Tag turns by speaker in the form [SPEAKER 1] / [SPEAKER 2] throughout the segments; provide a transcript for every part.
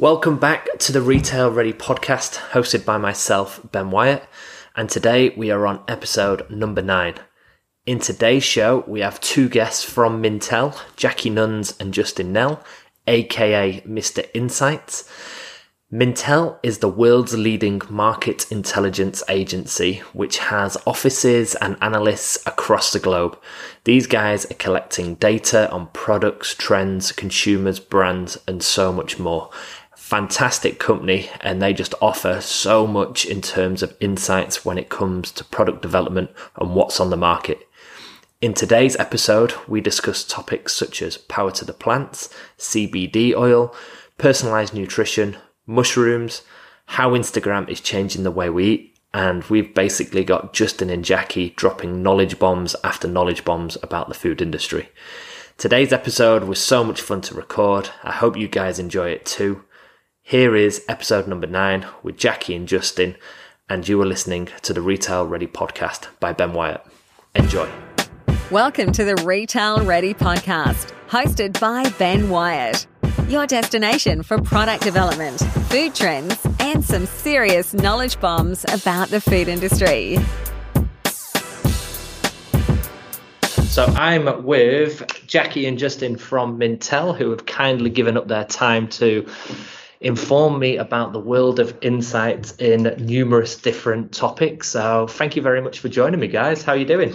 [SPEAKER 1] Welcome back to the Retail Ready podcast, hosted by myself, Ben Wyatt, and today we are on episode number nine. In today's show, we have two guests from Mintel, Jackie Nuns and Justin Nell, aka Mr. Insights. Mintel is the world's leading market intelligence agency, which has offices and analysts across the globe. These guys are collecting data on products, trends, consumers, brands, and so much more. Fantastic company, and they just offer so much in terms of insights when it comes to product development and what's on the market. In today's episode, we discuss topics such as power to the plants, CBD oil, personalized nutrition, mushrooms, how Instagram is changing the way we eat, and we've basically got Justin and Jackie dropping knowledge bombs after knowledge bombs about the food industry. Today's episode was so much fun to record. I hope you guys enjoy it too. Here is episode number nine with Jackie and Justin, and you are listening to the Retail Ready podcast by Ben Wyatt. Enjoy.
[SPEAKER 2] Welcome to the Retail Ready podcast, hosted by Ben Wyatt your destination for product development, food trends, and some serious knowledge bombs about the food industry.
[SPEAKER 1] So I'm with Jackie and Justin from Mintel, who have kindly given up their time to inform me about the world of insights in numerous different topics. So thank you very much for joining me, guys. How are you doing?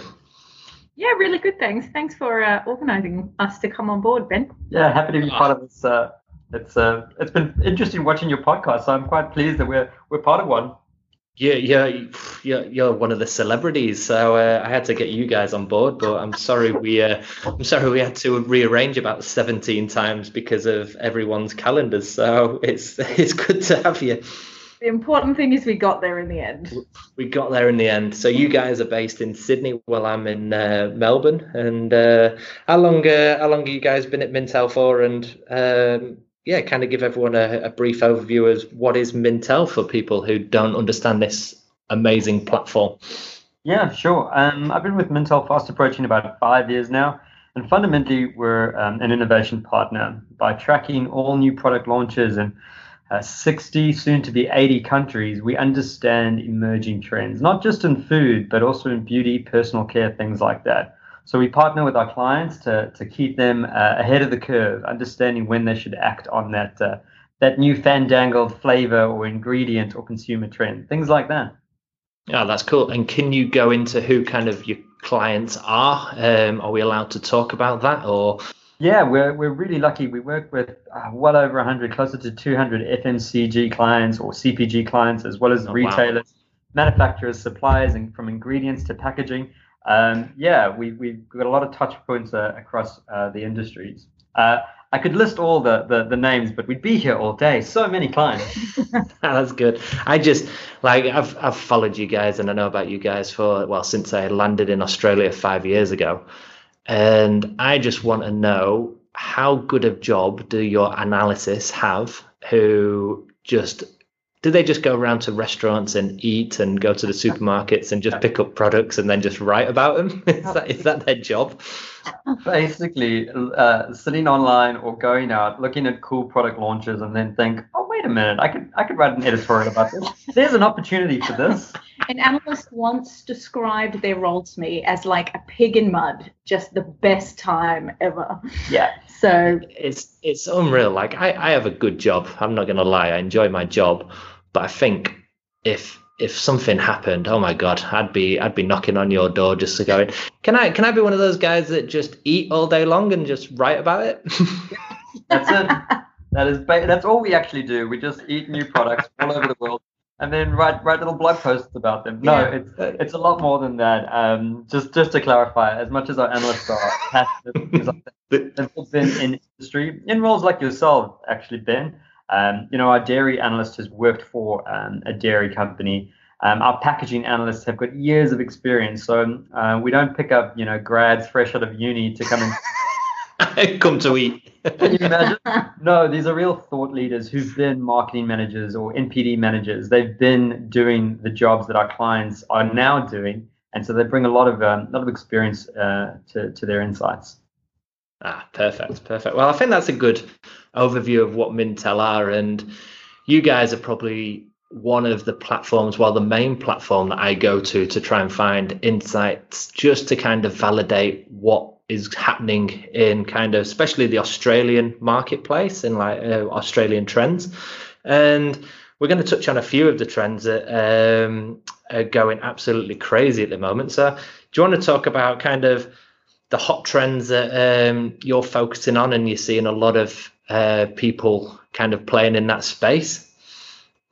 [SPEAKER 3] Yeah, really good. Thanks. Thanks for uh, organising us to come on board, Ben.
[SPEAKER 4] Yeah, happy to be part of this. Uh, it's uh, it's been interesting watching your podcast. So I'm quite pleased that we're we're part of one.
[SPEAKER 1] Yeah, yeah, you're, you're one of the celebrities, so uh, I had to get you guys on board. But I'm sorry we uh, I'm sorry we had to rearrange about 17 times because of everyone's calendars. So it's it's good to have you
[SPEAKER 3] the important thing is we got there in the end.
[SPEAKER 1] We got there in the end. So you guys are based in Sydney, while I'm in uh, Melbourne. And uh, how long uh, how long have you guys been at Mintel for? And um, yeah, kind of give everyone a, a brief overview of what is Mintel for people who don't understand this amazing platform.
[SPEAKER 4] Yeah, sure. Um, I've been with Mintel fast approaching about five years now. And fundamentally, we're um, an innovation partner by tracking all new product launches and uh, 60, soon to be 80 countries, we understand emerging trends, not just in food, but also in beauty, personal care, things like that. So we partner with our clients to, to keep them uh, ahead of the curve, understanding when they should act on that, uh, that new fandangled flavor or ingredient or consumer trend, things like that.
[SPEAKER 1] Yeah, that's cool. And can you go into who kind of your clients are? Um, are we allowed to talk about that or?
[SPEAKER 4] Yeah, we're, we're really lucky. We work with uh, well over 100, closer to 200 FMCG clients or CPG clients, as well as oh, retailers, wow. manufacturers, suppliers, and from ingredients to packaging. Um, yeah, we, we've got a lot of touch points uh, across uh, the industries. Uh, I could list all the, the, the names, but we'd be here all day. So many clients.
[SPEAKER 1] That's good. I just like I've I've followed you guys, and I know about you guys for well since I landed in Australia five years ago. And I just want to know how good a job do your analysis have who just do they just go around to restaurants and eat and go to the supermarkets and just pick up products and then just write about them? is, that, is that their job?
[SPEAKER 4] Basically, uh, sitting online or going out, looking at cool product launches, and then think, oh, wait a minute, I could I could write an editorial about this. There's an opportunity for this.
[SPEAKER 3] An analyst once described their role to me as like a pig in mud, just the best time ever.
[SPEAKER 4] Yeah.
[SPEAKER 3] So
[SPEAKER 1] it's it's unreal. Like I, I have a good job. I'm not gonna lie, I enjoy my job. But I think if if something happened, oh my god, I'd be I'd be knocking on your door just to go in. Can I can I be one of those guys that just eat all day long and just write about it?
[SPEAKER 4] That's it. That is that's all we actually do. We just eat new products all over the world and then write write little blog posts about them. No, yeah. it's it's a lot more than that. Um, just just to clarify, as much as our analysts are passionate, they've been in industry in roles like yourself, actually, Ben. Um, you know, our dairy analyst has worked for um, a dairy company. Um, our packaging analysts have got years of experience, so uh, we don't pick up, you know, grads fresh out of uni to come
[SPEAKER 1] and come to eat.
[SPEAKER 4] Can you imagine? No, these are real thought leaders who've been marketing managers or NPD managers. They've been doing the jobs that our clients are now doing, and so they bring a lot of um, lot of experience uh, to to their insights.
[SPEAKER 1] Ah, perfect, perfect. Well, I think that's a good overview of what Mintel are, and you guys are probably one of the platforms, well, the main platform that I go to to try and find insights, just to kind of validate what is happening in kind of, especially the Australian marketplace and like uh, Australian trends, and we're going to touch on a few of the trends that um, are going absolutely crazy at the moment. So, do you want to talk about kind of the hot trends that um, you're focusing on and you're seeing a lot of uh, people kind of playing in that space?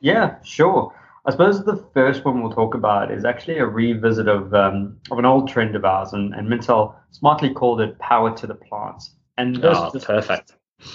[SPEAKER 4] Yeah, sure. I suppose the first one we'll talk about is actually a revisit of um, of an old trend of ours, and, and Mintel smartly called it "power to the plants."
[SPEAKER 1] And this oh, just, perfect.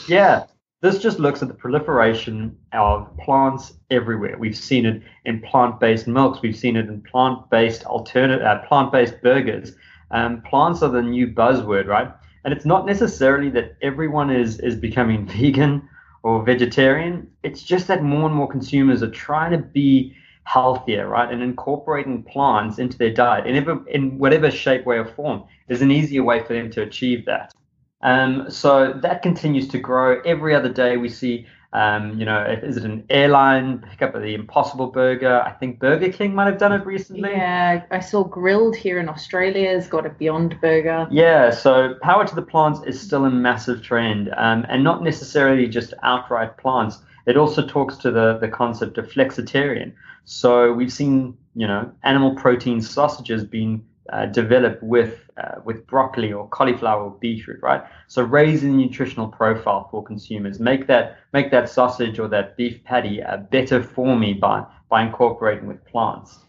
[SPEAKER 4] Yeah, this just looks at the proliferation of plants everywhere. We've seen it in plant-based milks. We've seen it in plant-based alternate uh, plant-based burgers. Um, plants are the new buzzword, right? And it's not necessarily that everyone is is becoming vegan or vegetarian. It's just that more and more consumers are trying to be healthier, right? And incorporating plants into their diet in, ever, in whatever shape, way, or form is an easier way for them to achieve that. Um, so that continues to grow. Every other day we see um, you know, is it an airline pick up the Impossible Burger? I think Burger King might have done it recently.
[SPEAKER 3] Yeah, I saw Grill'd here in Australia has got a Beyond Burger.
[SPEAKER 4] Yeah, so power to the plants is still a massive trend, um, and not necessarily just outright plants. It also talks to the the concept of flexitarian. So we've seen, you know, animal protein sausages being uh, develop with uh, with broccoli or cauliflower or beetroot, right? So raising the nutritional profile for consumers, make that make that sausage or that beef patty uh, better for me by by incorporating with plants.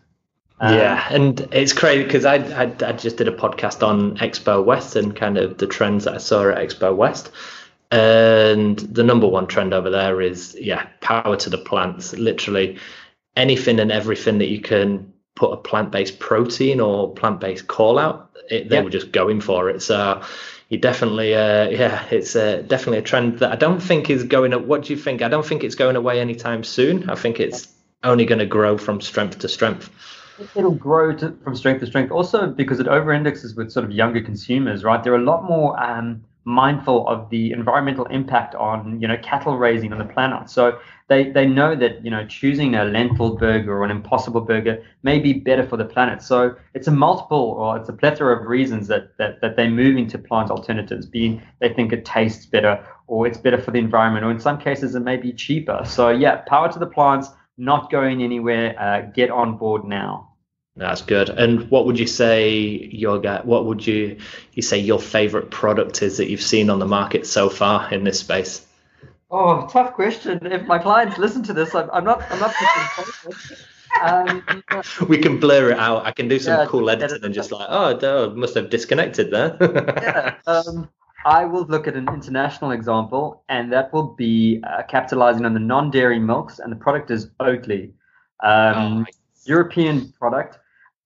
[SPEAKER 1] Um, yeah, and it's crazy because I, I, I just did a podcast on Expo West and kind of the trends that I saw at Expo West, and the number one trend over there is yeah, power to the plants. Literally, anything and everything that you can put a plant-based protein or plant-based call out, it, they yeah. were just going for it. So you definitely, uh, yeah, it's uh, definitely a trend that I don't think is going. Up. What do you think? I don't think it's going away anytime soon. I think it's only going to grow from strength to strength.
[SPEAKER 4] It'll grow to, from strength to strength. Also, because it over-indexes with sort of younger consumers, right? there are a lot more um, mindful of the environmental impact on you know cattle raising on the planet. So they they know that you know choosing a lentil burger or an impossible burger may be better for the planet. So it's a multiple or it's a plethora of reasons that that, that they're moving to plant alternatives. Being they think it tastes better or it's better for the environment or in some cases it may be cheaper. So yeah, power to the plants, not going anywhere. Uh, get on board now.
[SPEAKER 1] That's good. And what would you say your what would you you say your favorite product is that you've seen on the market so far in this space?
[SPEAKER 4] Oh, tough question. If my clients listen to this, I'm, I'm not I'm not
[SPEAKER 1] um, we can blur it out. I can do some yeah, cool editing and just like, oh, no, must have disconnected there.
[SPEAKER 4] yeah. Um, I will look at an international example, and that will be uh, capitalizing on the non-dairy milks, and the product is Oatly, um, oh, European product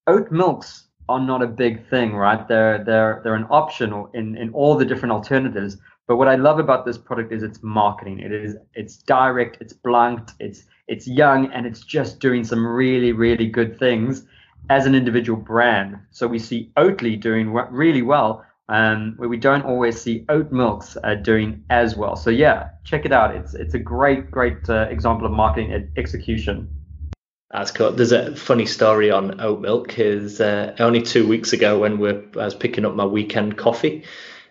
[SPEAKER 4] oat milks are not a big thing, right? They're they're they're an option in in all the different alternatives. But what I love about this product is its marketing. It is it's direct, it's blunt, it's it's young, and it's just doing some really really good things as an individual brand. So we see Oatly doing really well, um, where we don't always see oat milks uh, doing as well. So yeah, check it out. It's it's a great great uh, example of marketing execution.
[SPEAKER 1] That's cool. There's a funny story on oat milk. Is uh, only two weeks ago when we're, I was picking up my weekend coffee,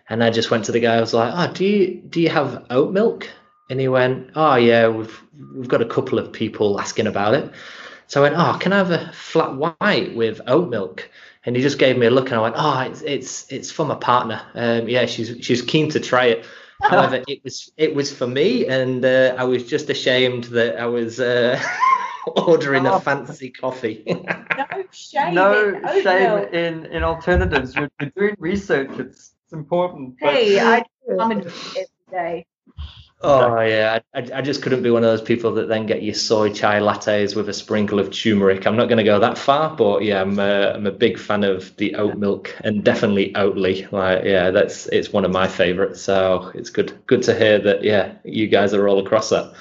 [SPEAKER 1] and I just went to the guy. I was like, "Oh, do you do you have oat milk?" And he went, "Oh yeah, we've we've got a couple of people asking about it." So I went, "Oh, can I have a flat white with oat milk?" And he just gave me a look, and I went, "Oh, it's it's it's for my partner. Um, yeah, she's she's keen to try it." However, it was it was for me, and uh, I was just ashamed that I was. Uh, ordering oh. a fancy coffee.
[SPEAKER 3] no shame.
[SPEAKER 4] No in shame in, in alternatives. You're, you're, doing research. It's, it's important.
[SPEAKER 3] Hey, I come and every day.
[SPEAKER 1] Oh yeah, I, I just couldn't be one of those people that then get your soy chai lattes with a sprinkle of turmeric. I'm not going to go that far, but yeah, I'm a, I'm a big fan of the oat milk and definitely Oatly. Like yeah, that's it's one of my favorites. So it's good good to hear that yeah, you guys are all across that.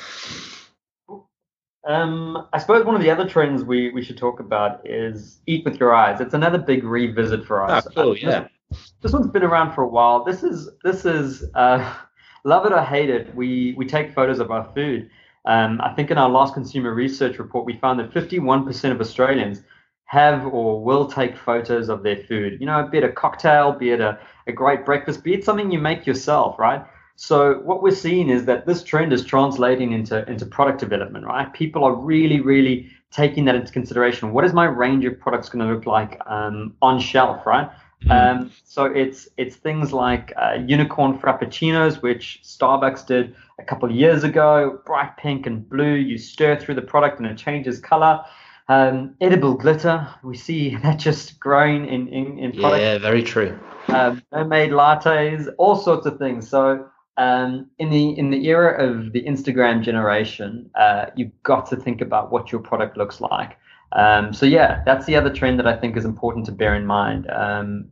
[SPEAKER 4] Um, I suppose one of the other trends we, we should talk about is eat with your eyes. It's another big revisit for us.
[SPEAKER 1] Oh, cool, yeah.
[SPEAKER 4] This, this one's been around for a while. This is this is uh, love it or hate it, we we take photos of our food. Um, I think in our last consumer research report, we found that 51% of Australians have or will take photos of their food. You know, be it a cocktail, be it a, a great breakfast, be it something you make yourself, right? So what we're seeing is that this trend is translating into into product development, right? People are really, really taking that into consideration. What is my range of products going to look like um, on shelf, right? Mm. Um, so it's it's things like uh, unicorn frappuccinos, which Starbucks did a couple of years ago, bright pink and blue. You stir through the product and it changes color. Um, edible glitter, we see that just growing in in, in products.
[SPEAKER 1] Yeah, very true.
[SPEAKER 4] Um, homemade lattes, all sorts of things. So um, in the in the era of the Instagram generation, uh, you've got to think about what your product looks like. Um, so yeah, that's the other trend that I think is important to bear in mind. Um,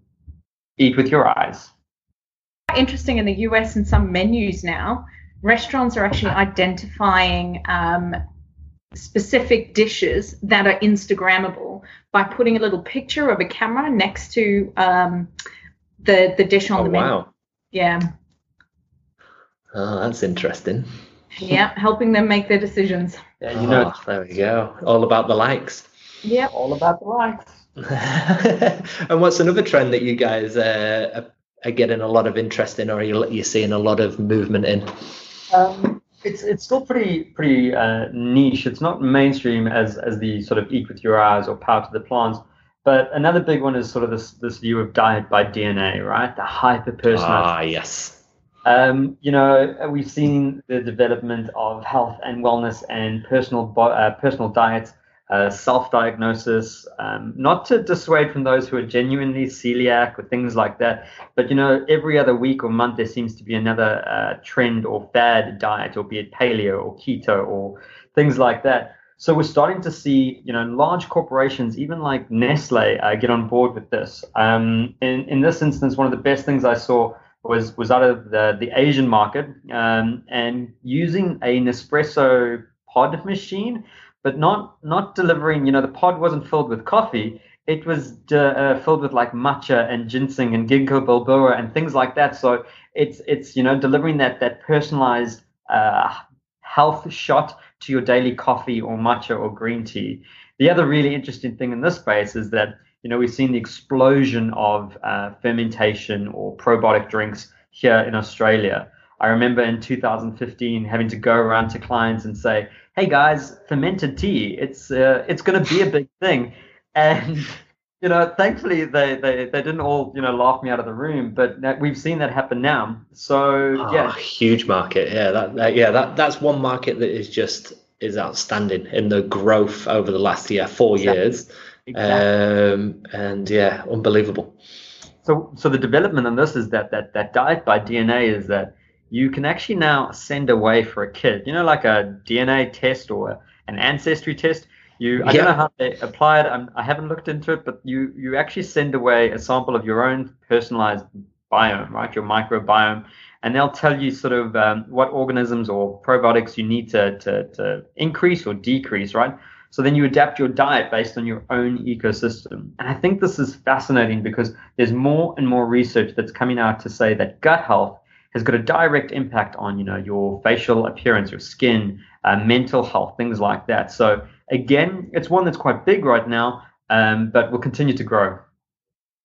[SPEAKER 4] eat with your eyes.
[SPEAKER 3] Interesting in the US and some menus now, restaurants are actually identifying um, specific dishes that are Instagrammable by putting a little picture of a camera next to um, the the dish on
[SPEAKER 1] oh,
[SPEAKER 3] the menu.
[SPEAKER 1] Wow.
[SPEAKER 3] Yeah.
[SPEAKER 1] Oh, that's interesting.
[SPEAKER 3] Yeah, helping them make their decisions.
[SPEAKER 4] Yeah, you know.
[SPEAKER 1] Oh, there we go. All about the likes.
[SPEAKER 3] Yeah.
[SPEAKER 4] All about the likes.
[SPEAKER 1] and what's another trend that you guys uh, are getting a lot of interest in, or you're, you're seeing a lot of movement in?
[SPEAKER 4] Um, it's it's still pretty pretty uh, niche. It's not mainstream as as the sort of eat with your eyes or power to the plants. But another big one is sort of this this view of diet by DNA, right? The hyper personalized.
[SPEAKER 1] Ah, yes.
[SPEAKER 4] Um, you know, we've seen the development of health and wellness and personal uh, personal diets, uh, self-diagnosis. Um, not to dissuade from those who are genuinely celiac or things like that, but you know, every other week or month there seems to be another uh, trend or fad diet, or be it paleo or keto or things like that. So we're starting to see, you know, large corporations, even like Nestle, uh, get on board with this. Um, in in this instance, one of the best things I saw was was out of the, the Asian market um, and using a Nespresso pod machine, but not not delivering. You know, the pod wasn't filled with coffee. It was uh, filled with like matcha and ginseng and ginkgo biloba and things like that. So it's it's you know delivering that that personalized uh, health shot to your daily coffee or matcha or green tea. The other really interesting thing in this space is that you know, we've seen the explosion of uh, fermentation or probiotic drinks here in Australia. I remember in 2015 having to go around to clients and say, "Hey guys, fermented tea, it's uh, it's going to be a big thing," and you know, thankfully they, they they didn't all you know laugh me out of the room, but we've seen that happen now. So oh, yeah,
[SPEAKER 1] huge market. Yeah, that, that yeah that that's one market that is just is outstanding in the growth over the last year four exactly. years Exactly. Um, and yeah, unbelievable.
[SPEAKER 4] So, so the development on this is that that that diet by DNA is that you can actually now send away for a kid. You know, like a DNA test or an ancestry test. You, I yeah. don't know how they apply it. I'm, I haven't looked into it, but you you actually send away a sample of your own personalized biome, right? Your microbiome, and they'll tell you sort of um, what organisms or probiotics you need to, to to increase or decrease, right? So then you adapt your diet based on your own ecosystem. And I think this is fascinating because there's more and more research that's coming out to say that gut health has got a direct impact on, you know, your facial appearance, your skin, uh, mental health, things like that. So again, it's one that's quite big right now, um, but will continue to grow.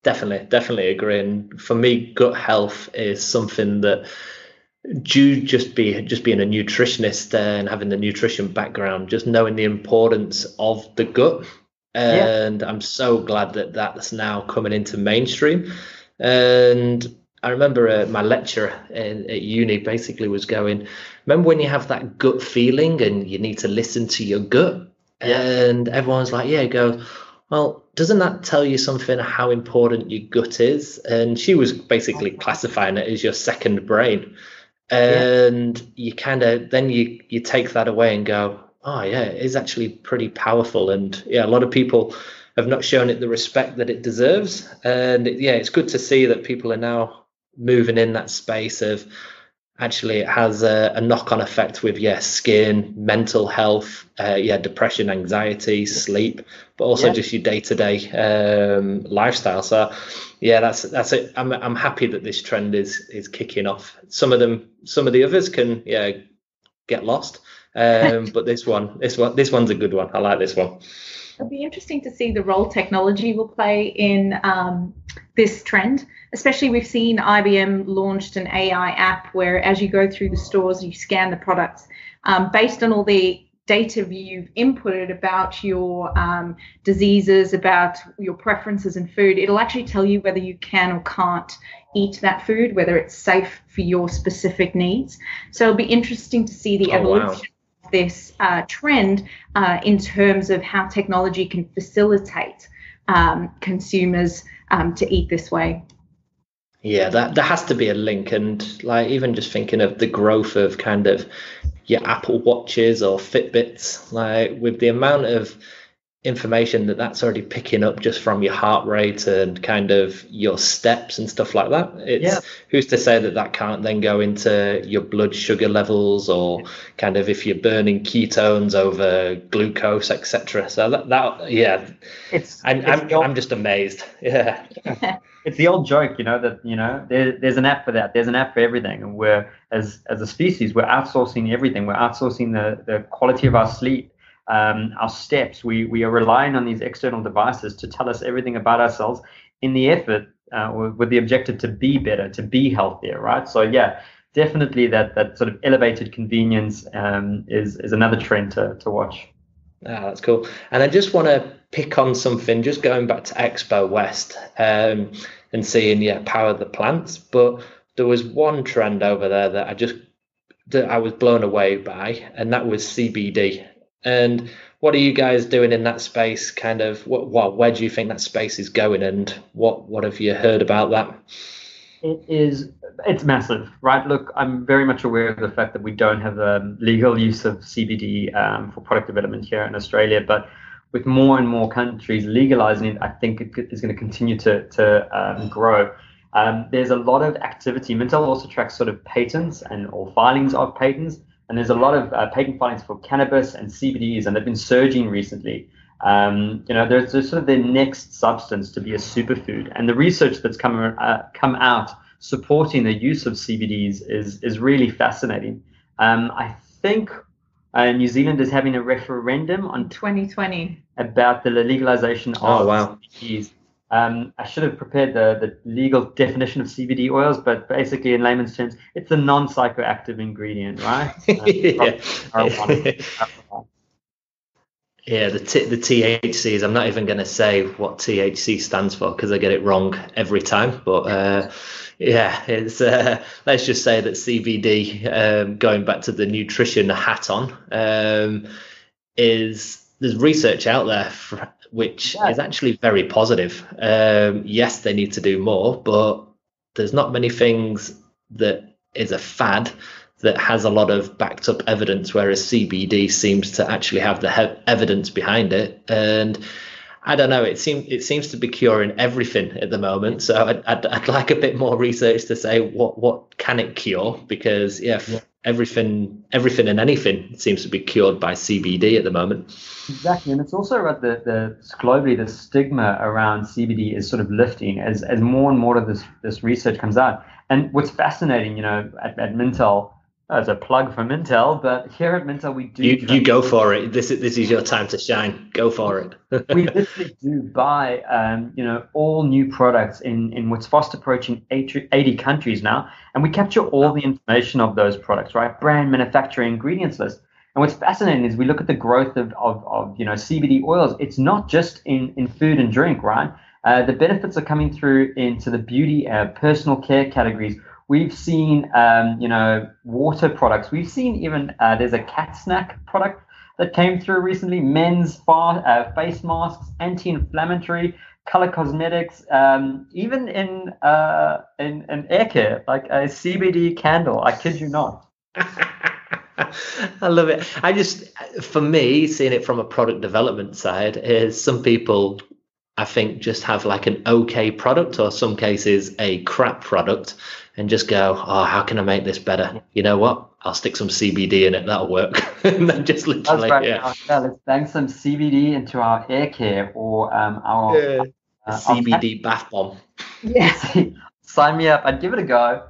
[SPEAKER 1] Definitely, definitely agree. And for me, gut health is something that due just be just being a nutritionist and having the nutrition background, just knowing the importance of the gut. And yeah. I'm so glad that that's now coming into mainstream. And I remember uh, my lecturer in, at uni basically was going, remember when you have that gut feeling and you need to listen to your gut? Yeah. And everyone's like, yeah, go, well, doesn't that tell you something how important your gut is? And she was basically classifying it as your second brain and yeah. you kind of then you you take that away and go oh yeah it is actually pretty powerful and yeah a lot of people have not shown it the respect that it deserves and it, yeah it's good to see that people are now moving in that space of actually it has a, a knock-on effect with yeah skin mental health uh, yeah depression anxiety sleep but also yeah. just your day-to-day um, lifestyle. So yeah that's that's it. I'm, I'm happy that this trend is is kicking off. Some of them some of the others can yeah get lost um, but this one this one this one's a good one. I like this one
[SPEAKER 3] It'll be interesting to see the role technology will play in um, this trend. Especially, we've seen IBM launched an AI app where, as you go through the stores, you scan the products um, based on all the data you've inputted about your um, diseases, about your preferences in food. It'll actually tell you whether you can or can't eat that food, whether it's safe for your specific needs. So it'll be interesting to see the oh, evolution. This uh, trend uh, in terms of how technology can facilitate um, consumers um, to eat this way.
[SPEAKER 1] Yeah, that there has to be a link, and like even just thinking of the growth of kind of your Apple watches or Fitbits, like with the amount of information that that's already picking up just from your heart rate and kind of your steps and stuff like that. It's yeah. who's to say that that can't then go into your blood sugar levels or kind of if you're burning ketones over glucose, etc. So that, that yeah, it's, I'm, it's I'm, old, I'm, just amazed. Yeah.
[SPEAKER 4] it's the old joke, you know, that, you know, there, there's an app for that. There's an app for everything. And we're, as, as a species, we're outsourcing everything. We're outsourcing the, the quality of our sleep um, our steps. We, we are relying on these external devices to tell us everything about ourselves in the effort uh, with the objective to be better, to be healthier, right? So, yeah, definitely that, that sort of elevated convenience um, is, is another trend to, to watch.
[SPEAKER 1] Ah, that's cool. And I just want to pick on something, just going back to Expo West um, and seeing, yeah, power the plants. But there was one trend over there that I just that I was blown away by, and that was CBD. And what are you guys doing in that space? Kind of what, what where do you think that space is going, and what what have you heard about that?
[SPEAKER 4] It is it's massive, right? Look, I'm very much aware of the fact that we don't have um, legal use of CBD um, for product development here in Australia, but with more and more countries legalizing it, I think it is going to continue to to um, grow. Um, there's a lot of activity. Mintel also tracks sort of patents and or filings of patents. And there's a lot of uh, patent filings for cannabis and CBDs, and they've been surging recently. Um, you know, there's, there's, sort of the next substance to be a superfood, and the research that's come uh, come out supporting the use of CBDs is is really fascinating. Um, I think uh, New Zealand is having a referendum on
[SPEAKER 3] 2020
[SPEAKER 4] about the legalization
[SPEAKER 1] oh, wow.
[SPEAKER 4] CBDs. Um, I should have prepared the, the legal definition of CBD oils, but basically, in layman's terms, it's a non psychoactive ingredient, right?
[SPEAKER 1] Um, yeah. the t- the THCs. I'm not even going to say what THC stands for because I get it wrong every time. But uh, yeah, it's uh, let's just say that CBD, um, going back to the nutrition hat on, um, is there's research out there for, which yeah. is actually very positive. Um, yes, they need to do more, but there's not many things that is a fad that has a lot of backed up evidence, whereas CBD seems to actually have the he- evidence behind it. And I don't know, it seems it seems to be curing everything at the moment. So I'd, I'd, I'd like a bit more research to say what what can it cure because yeah, yeah everything everything and anything seems to be cured by CBD at the moment.
[SPEAKER 4] Exactly, and it's also about the, the globally the stigma around CBD is sort of lifting as as more and more of this this research comes out. And what's fascinating, you know, at, at Mintel, as a plug from Mintel, but here at Mintel we do.
[SPEAKER 1] You, you go for it. This is this is your time to shine. Go for
[SPEAKER 4] it. we literally do buy, um, you know, all new products in in what's fast approaching 80 countries now, and we capture all the information of those products, right? Brand, manufacturer, ingredients list. And what's fascinating is we look at the growth of, of, of you know CBD oils. It's not just in, in food and drink, right? Uh, the benefits are coming through into the beauty, uh, personal care categories We've seen, um, you know, water products. We've seen even uh, there's a cat snack product that came through recently. Men's far, uh, face masks, anti-inflammatory, color cosmetics, um, even in uh, in, in air care, like a CBD candle. I kid you not.
[SPEAKER 1] I love it. I just, for me, seeing it from a product development side, is some people I think just have like an okay product or some cases a crap product and just go, oh, how can I make this better? You know what? I'll stick some CBD in it. That'll work. and then just literally,
[SPEAKER 4] right.
[SPEAKER 1] yeah.
[SPEAKER 4] yeah. Let's bang some CBD into our air care or um, our
[SPEAKER 1] yeah.
[SPEAKER 4] uh,
[SPEAKER 1] CBD bath bomb.
[SPEAKER 3] Yeah.
[SPEAKER 4] Sign me up. I'd give it a go.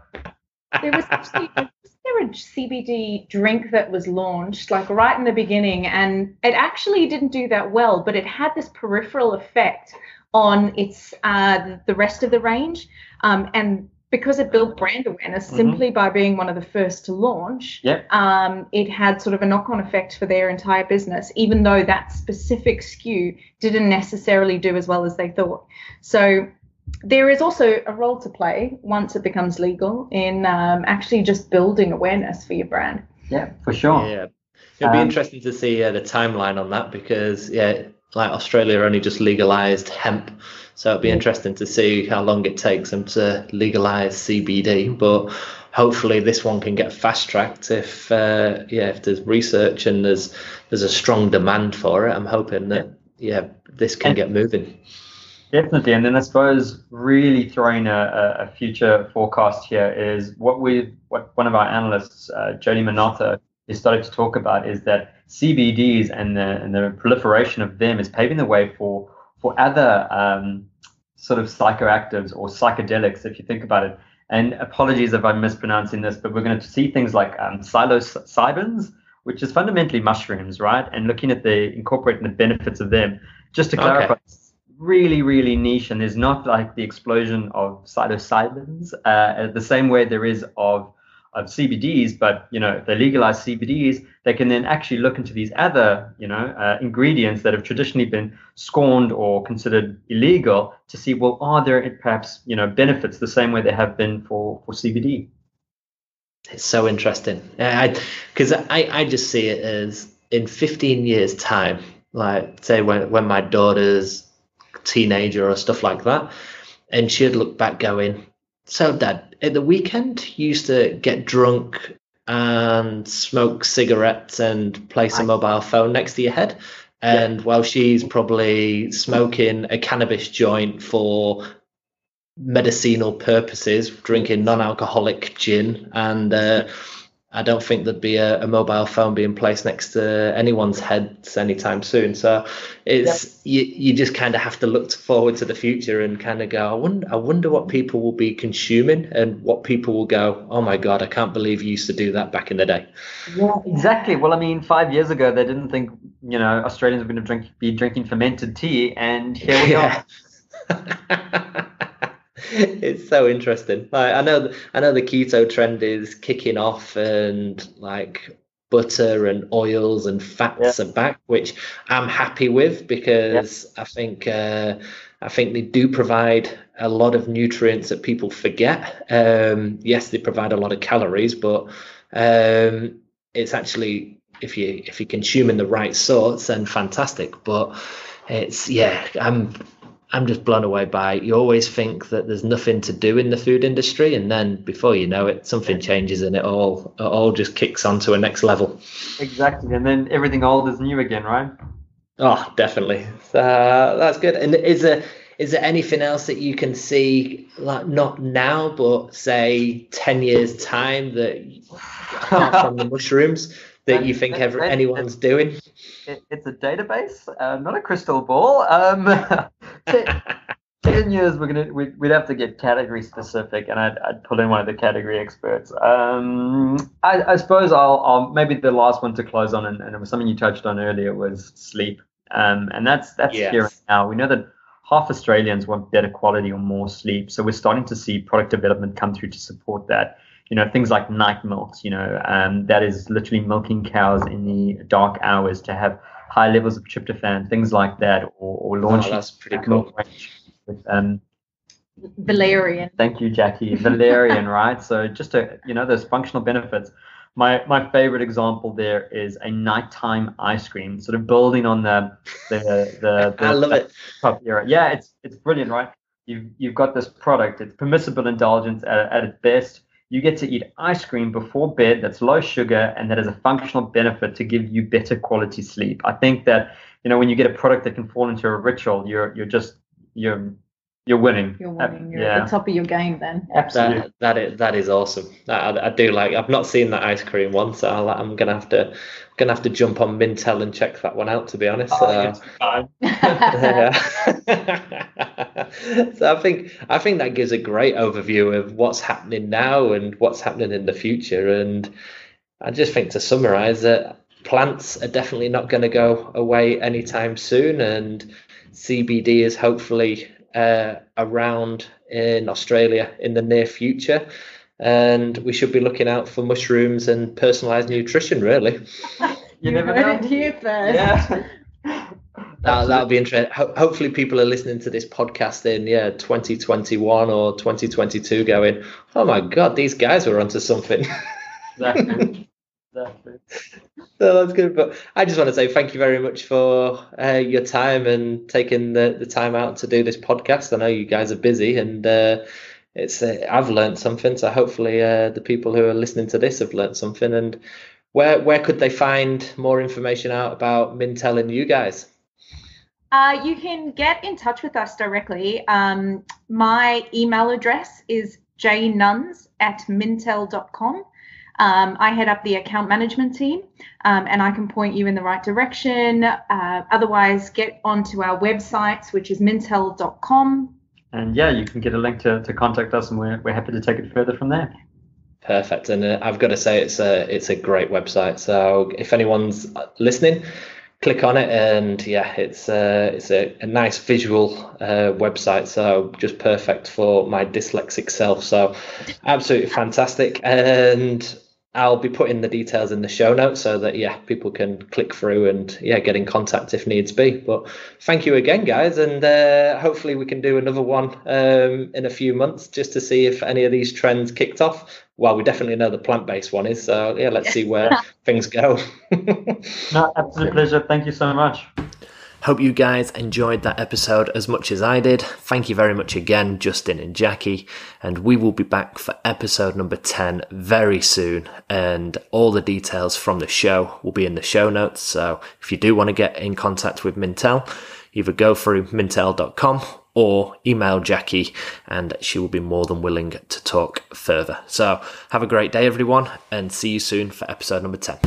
[SPEAKER 3] There was actually was there a CBD drink that was launched like right in the beginning, and it actually didn't do that well, but it had this peripheral effect on its uh, the rest of the range, um, and because it built brand awareness
[SPEAKER 4] Mhm.
[SPEAKER 3] simply by being one of the first to launch,
[SPEAKER 4] Yep.
[SPEAKER 3] um, it had sort of a knock on effect for their entire business, even though that specific SKU didn't necessarily do as well as they thought. So there is also a role to play once it becomes legal in um, actually just building awareness for your brand.
[SPEAKER 4] Yeah, for sure.
[SPEAKER 1] Yeah, it'd be
[SPEAKER 4] Um,
[SPEAKER 1] interesting to see uh, the timeline on that because yeah, like Australia only just legalized hemp, so it'd be interesting to see how long it takes them to legalize CBD. But hopefully, this one can get fast tracked if uh, yeah, if there's research and there's there's a strong demand for it. I'm hoping that yeah, this can get moving.
[SPEAKER 4] Definitely, and then I suppose really throwing a, a future forecast here is what we what one of our analysts, uh, Jody Minotto, is starting to talk about is that CBDs and the and the proliferation of them is paving the way for for other um, sort of psychoactives or psychedelics, if you think about it. And apologies if I'm mispronouncing this, but we're going to see things like um, psilocybins, which is fundamentally mushrooms, right? And looking at the incorporating the benefits of them. Just to
[SPEAKER 1] Okay.
[SPEAKER 4] clarify, it's really, really niche, and there's not like the explosion of psilocybins uh, the same way there is of of CBDs. But you know, they legalize CBDs, they can then actually look into these other, you know, uh, ingredients that have traditionally been scorned or considered illegal to see, well, are there perhaps you know benefits the same way they have been for for CBD?
[SPEAKER 1] It's so interesting. Because I, I just see it as in 15 years' time, like say when, when my daughter's teenager or stuff like that, and she'd look back going, So, Dad, at the weekend, you used to get drunk and smoke cigarettes and place a mobile phone next to your head. And while she's probably smoking a cannabis joint for medicinal purposes, drinking non-alcoholic gin, and uh, I don't think there'd be a, a mobile phone being placed next to anyone's heads anytime soon. So it's you, you just kind of have to look forward to the future and kind of go, I wonder, I wonder what people will be consuming and what people will go, oh my god, I can't believe you used to do that back in the day.
[SPEAKER 4] Yeah, exactly. Well, I mean, five years ago, they didn't think you know Australians were going to drink be drinking fermented tea, and here we are.
[SPEAKER 1] it's so interesting. Like I know, I know the keto trend is kicking off, and like butter and oils and fats are back, which I'm happy with because I think uh, I think they do provide a lot of nutrients that people forget. Um, yes, they provide a lot of calories, but um, it's actually if you if you're consuming the right sorts, then fantastic. But it's yeah, I'm I'm just blown away by it. You always think that there's nothing to do in the food industry, and then before you know it, something changes and it all it all just kicks on to a next level.
[SPEAKER 4] Exactly, and then everything old is new again, right?
[SPEAKER 1] Oh, definitely. Uh, that's good. And is there is there anything else that you can see, like not now, but say ten years time, that apart from the mushrooms, that you think ever, anyone's doing?
[SPEAKER 4] It, it's a database, uh, not a crystal ball. Um, ten, years, we're gonna we'd, we'd have to get category specific, and I'd, I'd pull in one of the category experts. Um, I, I suppose I'll, I'll maybe the last one to close on, and, and it was something you touched on earlier was sleep, um, and that's that's
[SPEAKER 1] Yes.
[SPEAKER 4] here now. We know that half Australians want better quality or more sleep, so we're starting to see product development come through to support that you know things like night milks you know um, that is literally milking cows in the dark hours to have high levels of tryptophan things like that or, or launching
[SPEAKER 1] Oh, that's pretty cool.
[SPEAKER 4] range with um
[SPEAKER 3] Valerian.
[SPEAKER 4] thank you jackie valerian right so just a you know those functional benefits my my favorite example there is a nighttime ice cream sort of building on the the the, the
[SPEAKER 1] I love it.
[SPEAKER 4] top era. Yeah, it's it's brilliant, right? You've you've got this product. It's permissible indulgence at, at its best. You get to eat ice cream before bed that's low sugar and that has a functional benefit to give you better quality sleep. I think that you know when you get a product that can fall into a ritual, you're you're just you're you're winning.
[SPEAKER 3] You're winning. You're yeah. at the top of your game then.
[SPEAKER 4] Absolutely.
[SPEAKER 1] That, that is that is awesome. I, I, do like. I've not seen that ice cream one, so i am gonna have to gonna have to jump on Mintel and check that one out. To be honest.
[SPEAKER 4] Oh, uh,
[SPEAKER 1] so I think I think that gives a great overview of what's happening now and what's happening in the future. And I just think to summarise that plants are definitely not going to go away anytime soon, and CBD is hopefully uh, around in Australia in the near future. And we should be looking out for mushrooms and personalized nutrition, really.
[SPEAKER 3] you, never know. it here first.
[SPEAKER 1] Yeah. that, that'll be interesting. Ho- hopefully, people are listening to this podcast in yeah 2021 or 2022, going, "Oh my god, these guys were onto something."
[SPEAKER 4] exactly. exactly.
[SPEAKER 1] So that's good. But I just want to say thank you very much for uh, your time and taking the, the time out to do this podcast. I know you guys are busy and uh, it's uh, I've learned something. So hopefully uh, the people who are listening to this have learned something. And where where could they find more information out about Mintel and you guys?
[SPEAKER 3] Uh, you can get in touch with us directly. Um, my email address is jnuns at mintel.com. Um, I head up the account management team um, and I can point you in the right direction. Uh, otherwise, get onto our website, which is mintel.com.
[SPEAKER 4] And yeah, you can get a link to, to contact us, and we're, we're happy to take it further from there.
[SPEAKER 1] Perfect, and uh, I've got to say it's a it's a great website. So if anyone's listening, click on it, and yeah, it's uh, it's a, a nice visual uh, website. So just perfect for my dyslexic self. So absolutely fantastic, and I'll be putting the details in the show notes so that yeah, people can click through and yeah, get in contact if needs be. But thank you again, guys, and uh, hopefully we can do another one um, in a few months just to see if any of these trends kicked off. Well, we definitely know the plant-based one is, so yeah, let's see where things go.
[SPEAKER 4] no, absolute pleasure. Thank you so much.
[SPEAKER 1] Hope you guys enjoyed that episode as much as I did. Thank you very much again, Justin and Jackie. And we will be back for episode number 10 very soon. And all the details from the show will be in the show notes. So if you do want to get in contact with Mintel, either go through mintel.com or email Jackie and she will be more than willing to talk further. So have a great day, everyone, and see you soon for episode number 10.